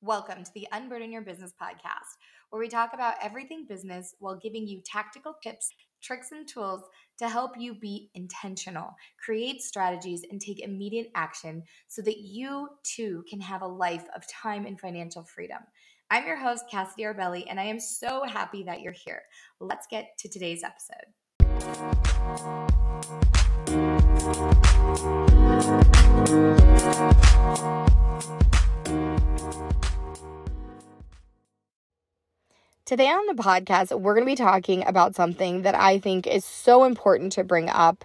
Welcome to the Unburden Your Business podcast, where we talk about everything business while giving you tactical tips, tricks, and tools to help you be intentional, create strategies, and take immediate action so that you too can have a life of time and financial freedom. I'm your host, Cassidy Arbelli, and I am so happy that you're here. Let's get to today's episode. Today on the podcast, we're going to be talking about something that I think is so important to bring up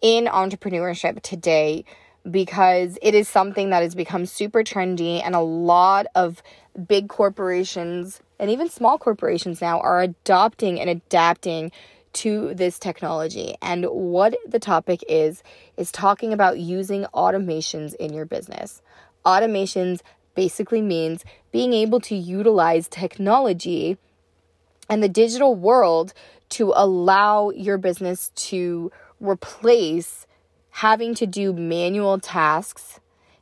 in entrepreneurship today because it is something that has become super trendy and a lot of big corporations and even small corporations now are adopting and adapting to this technology. And what the topic is, is talking about using automations in your business. Automations basically means being able to utilize technology and the digital world to allow your business to replace having to do manual tasks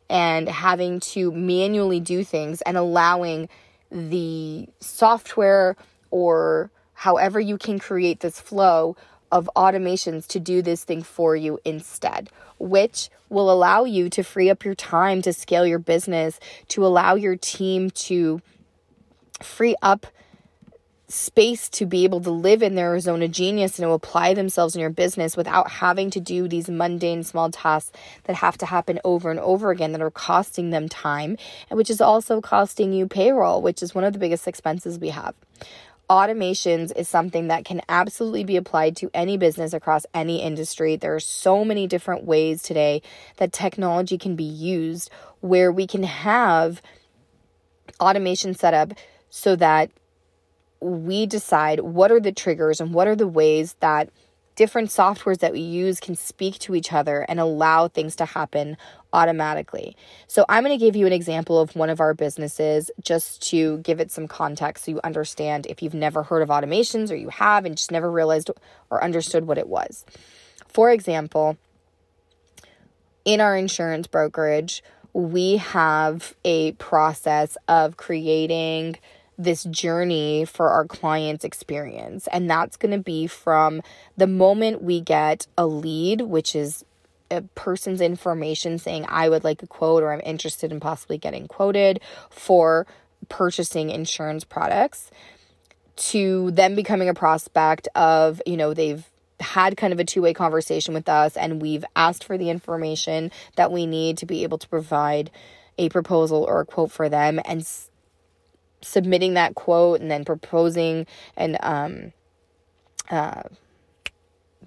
and having to manually do things and allowing the software or however you can create this flow of automations to do this thing for you instead, which will allow you to free up your time to scale your business, to allow your team to free up space to be able to live in their zone of genius and to apply themselves in your business without having to do these mundane small tasks that have to happen over and over again that are costing them time and which is also costing you payroll, which is one of the biggest expenses we have. Automations is something that can absolutely be applied to any business across any industry. There are so many different ways today that technology can be used where we can have automation set up so that we decide what are the triggers and what are the ways that different softwares that we use can speak to each other and allow things to happen automatically. So, I'm going to give you an example of one of our businesses just to give it some context so you understand if you've never heard of automations or you have and just never realized or understood what it was. For example, in our insurance brokerage, we have a process of creating this journey for our clients' experience. And that's going to be from the moment we get a lead, which is a person's information saying, I would like a quote or I'm interested in possibly getting quoted for purchasing insurance products, to them becoming a prospect of, you know, they've had kind of a two way conversation with us and we've asked for the information that we need to be able to provide a proposal or a quote for them and submitting that quote and then proposing and um uh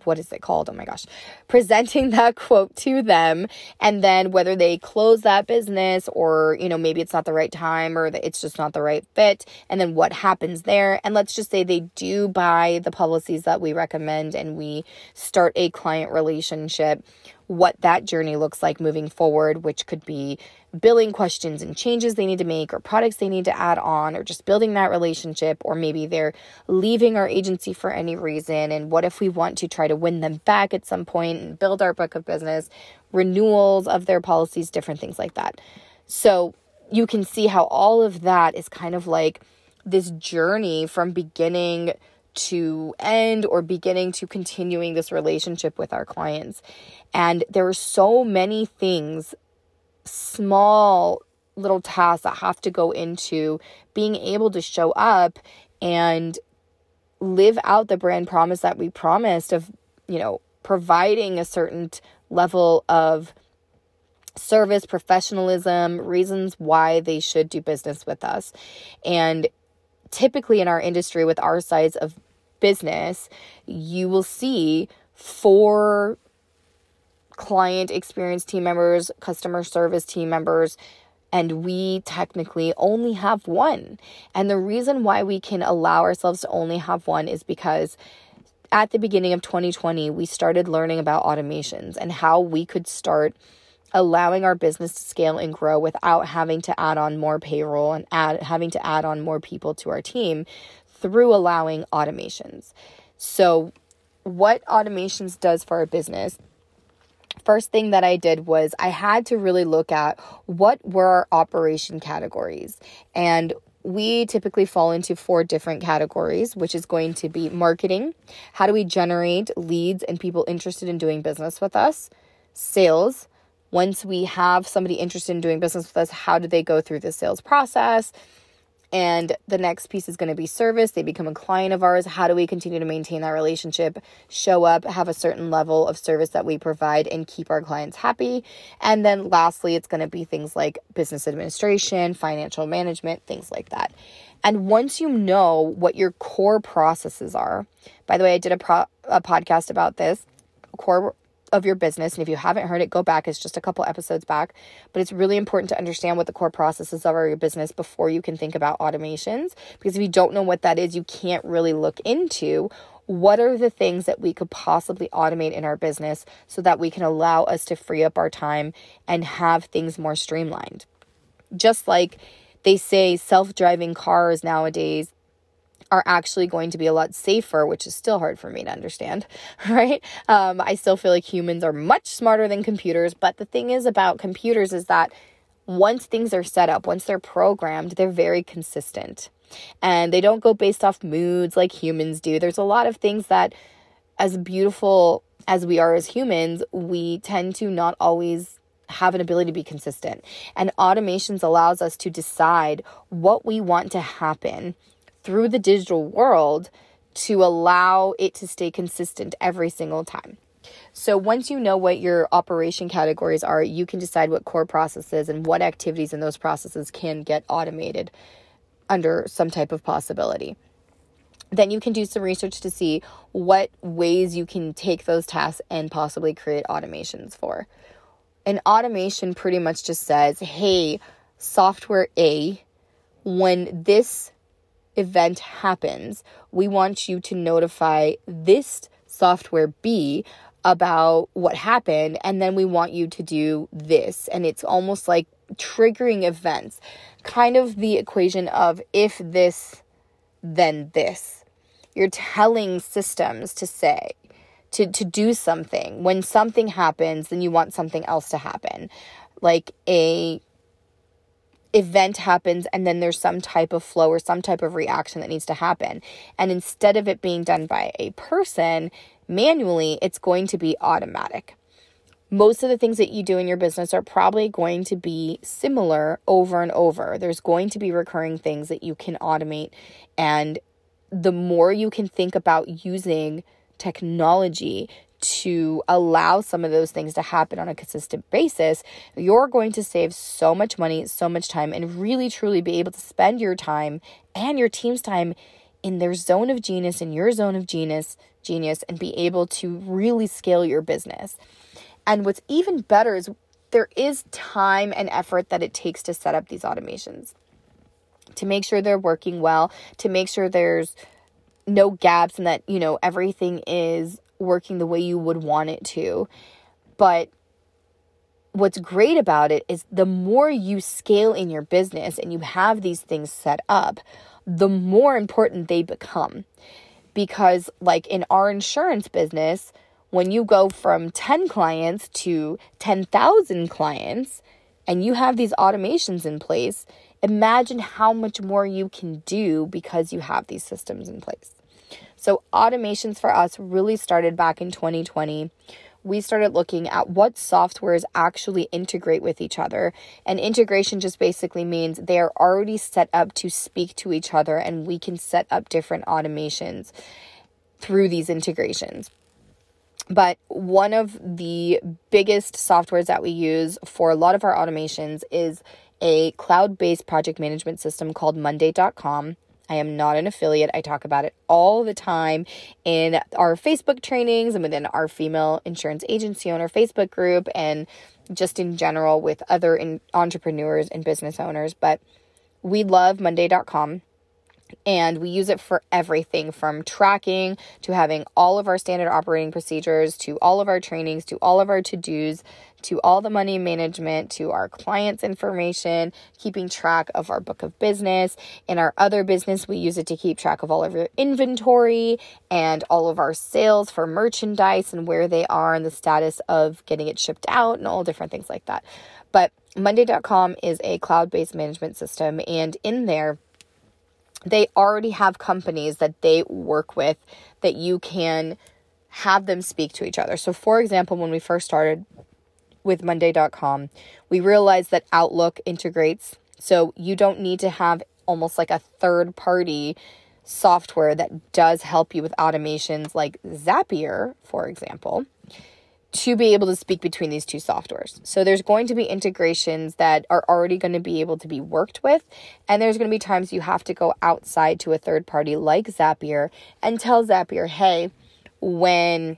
what is it called? Oh my gosh. Presenting that quote to them and then whether they close that business or, you know, maybe it's not the right time or it's just not the right fit and then what happens there. And let's just say they do buy the policies that we recommend and we start a client relationship what that journey looks like moving forward, which could be billing questions and changes they need to make, or products they need to add on, or just building that relationship, or maybe they're leaving our agency for any reason. And what if we want to try to win them back at some point and build our book of business, renewals of their policies, different things like that. So you can see how all of that is kind of like this journey from beginning to end or beginning to continuing this relationship with our clients. And there are so many things, small little tasks that have to go into being able to show up and live out the brand promise that we promised of, you know, providing a certain level of service, professionalism, reasons why they should do business with us. And typically in our industry with our size of business, you will see four client experience team members, customer service team members, and we technically only have one. And the reason why we can allow ourselves to only have one is because at the beginning of 2020, we started learning about automations and how we could start allowing our business to scale and grow without having to add on more payroll and add having to add on more people to our team through allowing automations. So, what automations does for our business first thing that I did was I had to really look at what were our operation categories. And we typically fall into four different categories, which is going to be marketing. How do we generate leads and people interested in doing business with us? Sales. Once we have somebody interested in doing business with us, how do they go through the sales process? And the next piece is going to be service. They become a client of ours. How do we continue to maintain that relationship, show up, have a certain level of service that we provide, and keep our clients happy? And then lastly, it's going to be things like business administration, financial management, things like that. And once you know what your core processes are, by the way, I did a, pro- a podcast about this core of your business. And if you haven't heard it, go back. It's just a couple episodes back. But it's really important to understand what the core processes of your business before you can think about automations. Because if you don't know what that is, you can't really look into what are the things that we could possibly automate in our business so that we can allow us to free up our time and have things more streamlined. Just like they say self driving cars nowadays are actually going to be a lot safer, which is still hard for me to understand, right? Um, I still feel like humans are much smarter than computers, but the thing is about computers is that once things are set up, once they're programmed, they're very consistent and they don't go based off moods like humans do. There's a lot of things that, as beautiful as we are as humans, we tend to not always have an ability to be consistent. And automations allows us to decide what we want to happen through the digital world to allow it to stay consistent every single time. So once you know what your operation categories are, you can decide what core processes and what activities in those processes can get automated under some type of possibility. Then you can do some research to see what ways you can take those tasks and possibly create automations for. An automation pretty much just says, hey, software A, when this event happens, we want you to notify this software B about what happened, and then we want you to do this. And it's almost like triggering events, kind of the equation of if this, then this. You're telling systems to say, to, to do something. When something happens, then you want something else to happen. Like a event happens and then there's some type of flow or some type of reaction that needs to happen. And instead of it being done by a person manually, it's going to be automatic. Most of the things that you do in your business are probably going to be similar over and over. There's going to be recurring things that you can automate. And the more you can think about using technology to allow some of those things to happen on a consistent basis, you're going to save so much money, so much time, and really truly be able to spend your time and your team's time in their zone of genius, in your zone of genius, genius, and be able to really scale your business. And what's even better is there is time and effort that it takes to set up these automations to make sure they're working well, to make sure there's no gaps and that, you know, everything is working the way you would want it to. But what's great about it is the more you scale in your business and you have these things set up, the more important they become. Because, like in our insurance business, when you go from 10 clients to 10,000 clients and you have these automations in place, imagine how much more you can do because you have these systems in place. So, automations for us really started back in 2020. We started looking at what softwares actually integrate with each other. And integration just basically means they are already set up to speak to each other, and we can set up different automations through these integrations. But one of the biggest softwares that we use for a lot of our automations is a cloud based project management system called Monday.com. I am not an affiliate. I talk about it all the time in our Facebook trainings and within our female insurance agency owner Facebook group and just in general with other in- entrepreneurs and business owners. But we love Monday.com. And we use it for everything from tracking to having all of our standard operating procedures to all of our trainings to all of our to dos to all the money management to our clients' information, keeping track of our book of business. In our other business, we use it to keep track of all of your inventory and all of our sales for merchandise and where they are and the status of getting it shipped out and all different things like that. But Monday.com is a cloud based management system, and in there, they already have companies that they work with that you can have them speak to each other. So, for example, when we first started with Monday.com, we realized that Outlook integrates. So, you don't need to have almost like a third party software that does help you with automations like Zapier, for example to be able to speak between these two softwares. So there's going to be integrations that are already going to be able to be worked with, and there's going to be times you have to go outside to a third party like Zapier and tell Zapier, hey, when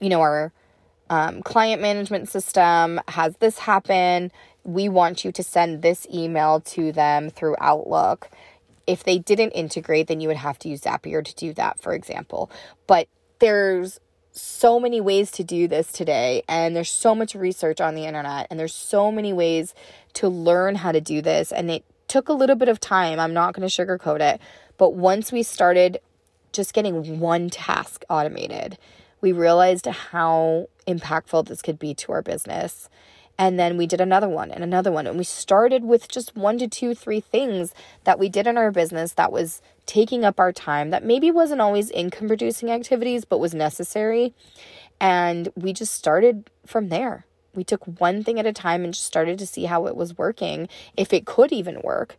you know our um, client management system has this happen, we want you to send this email to them through Outlook. If they didn't integrate, then you would have to use Zapier to do that, for example. But there's so many ways to do this today, and there's so much research on the internet, and there's so many ways to learn how to do this. And it took a little bit of time. I'm not going to sugarcoat it. But once we started just getting one task automated, we realized how impactful this could be to our business. And then we did another one and another one. And we started with just one to two, three things that we did in our business that was taking up our time, that maybe wasn't always income producing activities, but was necessary. And we just started from there. We took one thing at a time and just started to see how it was working, if it could even work.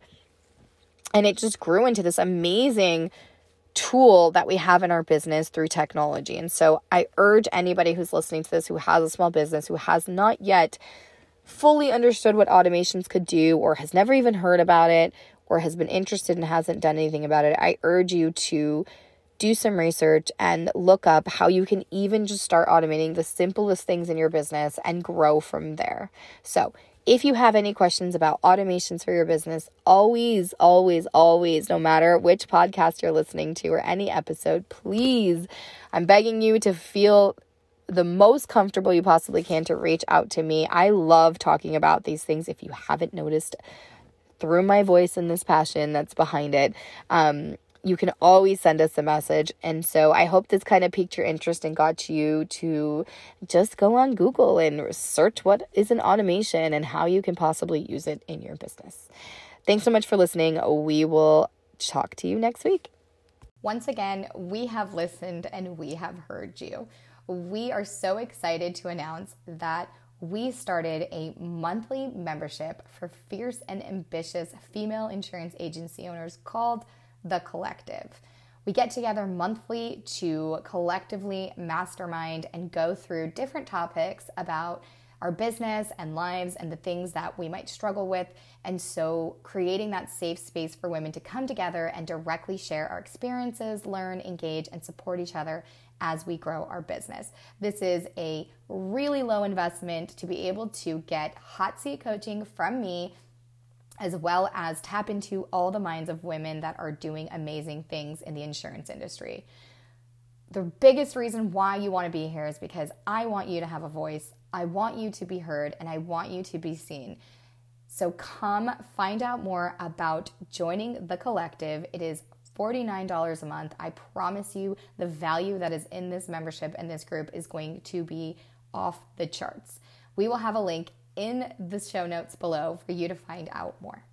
And it just grew into this amazing tool that we have in our business through technology. And so I urge anybody who's listening to this who has a small business, who has not yet fully understood what automations could do or has never even heard about it or has been interested and hasn't done anything about it, I urge you to do some research and look up how you can even just start automating the simplest things in your business and grow from there. So, if you have any questions about automations for your business, always, always, always, no matter which podcast you're listening to or any episode, please, I'm begging you to feel the most comfortable you possibly can to reach out to me. I love talking about these things. If you haven't noticed through my voice and this passion that's behind it, um, you can always send us a message. And so I hope this kind of piqued your interest and got you to just go on Google and search what is an automation and how you can possibly use it in your business. Thanks so much for listening. We will talk to you next week. Once again, we have listened and we have heard you we are so excited to announce that we started a monthly membership for fierce and ambitious female insurance agency owners called The Collective. We get together monthly to collectively mastermind and go through different topics about our business and lives and the things that we might struggle with. And so, creating that safe space for women to come together and directly share our experiences, learn, engage, and support each other as we grow our business. This is a really low investment to be able to get hot seat coaching from me as well as tap into all the minds of women that are doing amazing things in the insurance industry. The biggest reason why you want to be here is because I want you to have a voice, I want you to be heard, and I want you to be seen. So come find out more about joining the collective. It is $49 a month. I promise you the value that is in this membership and this group is going to be off the charts. We will have a link in the show notes below for you to find out more.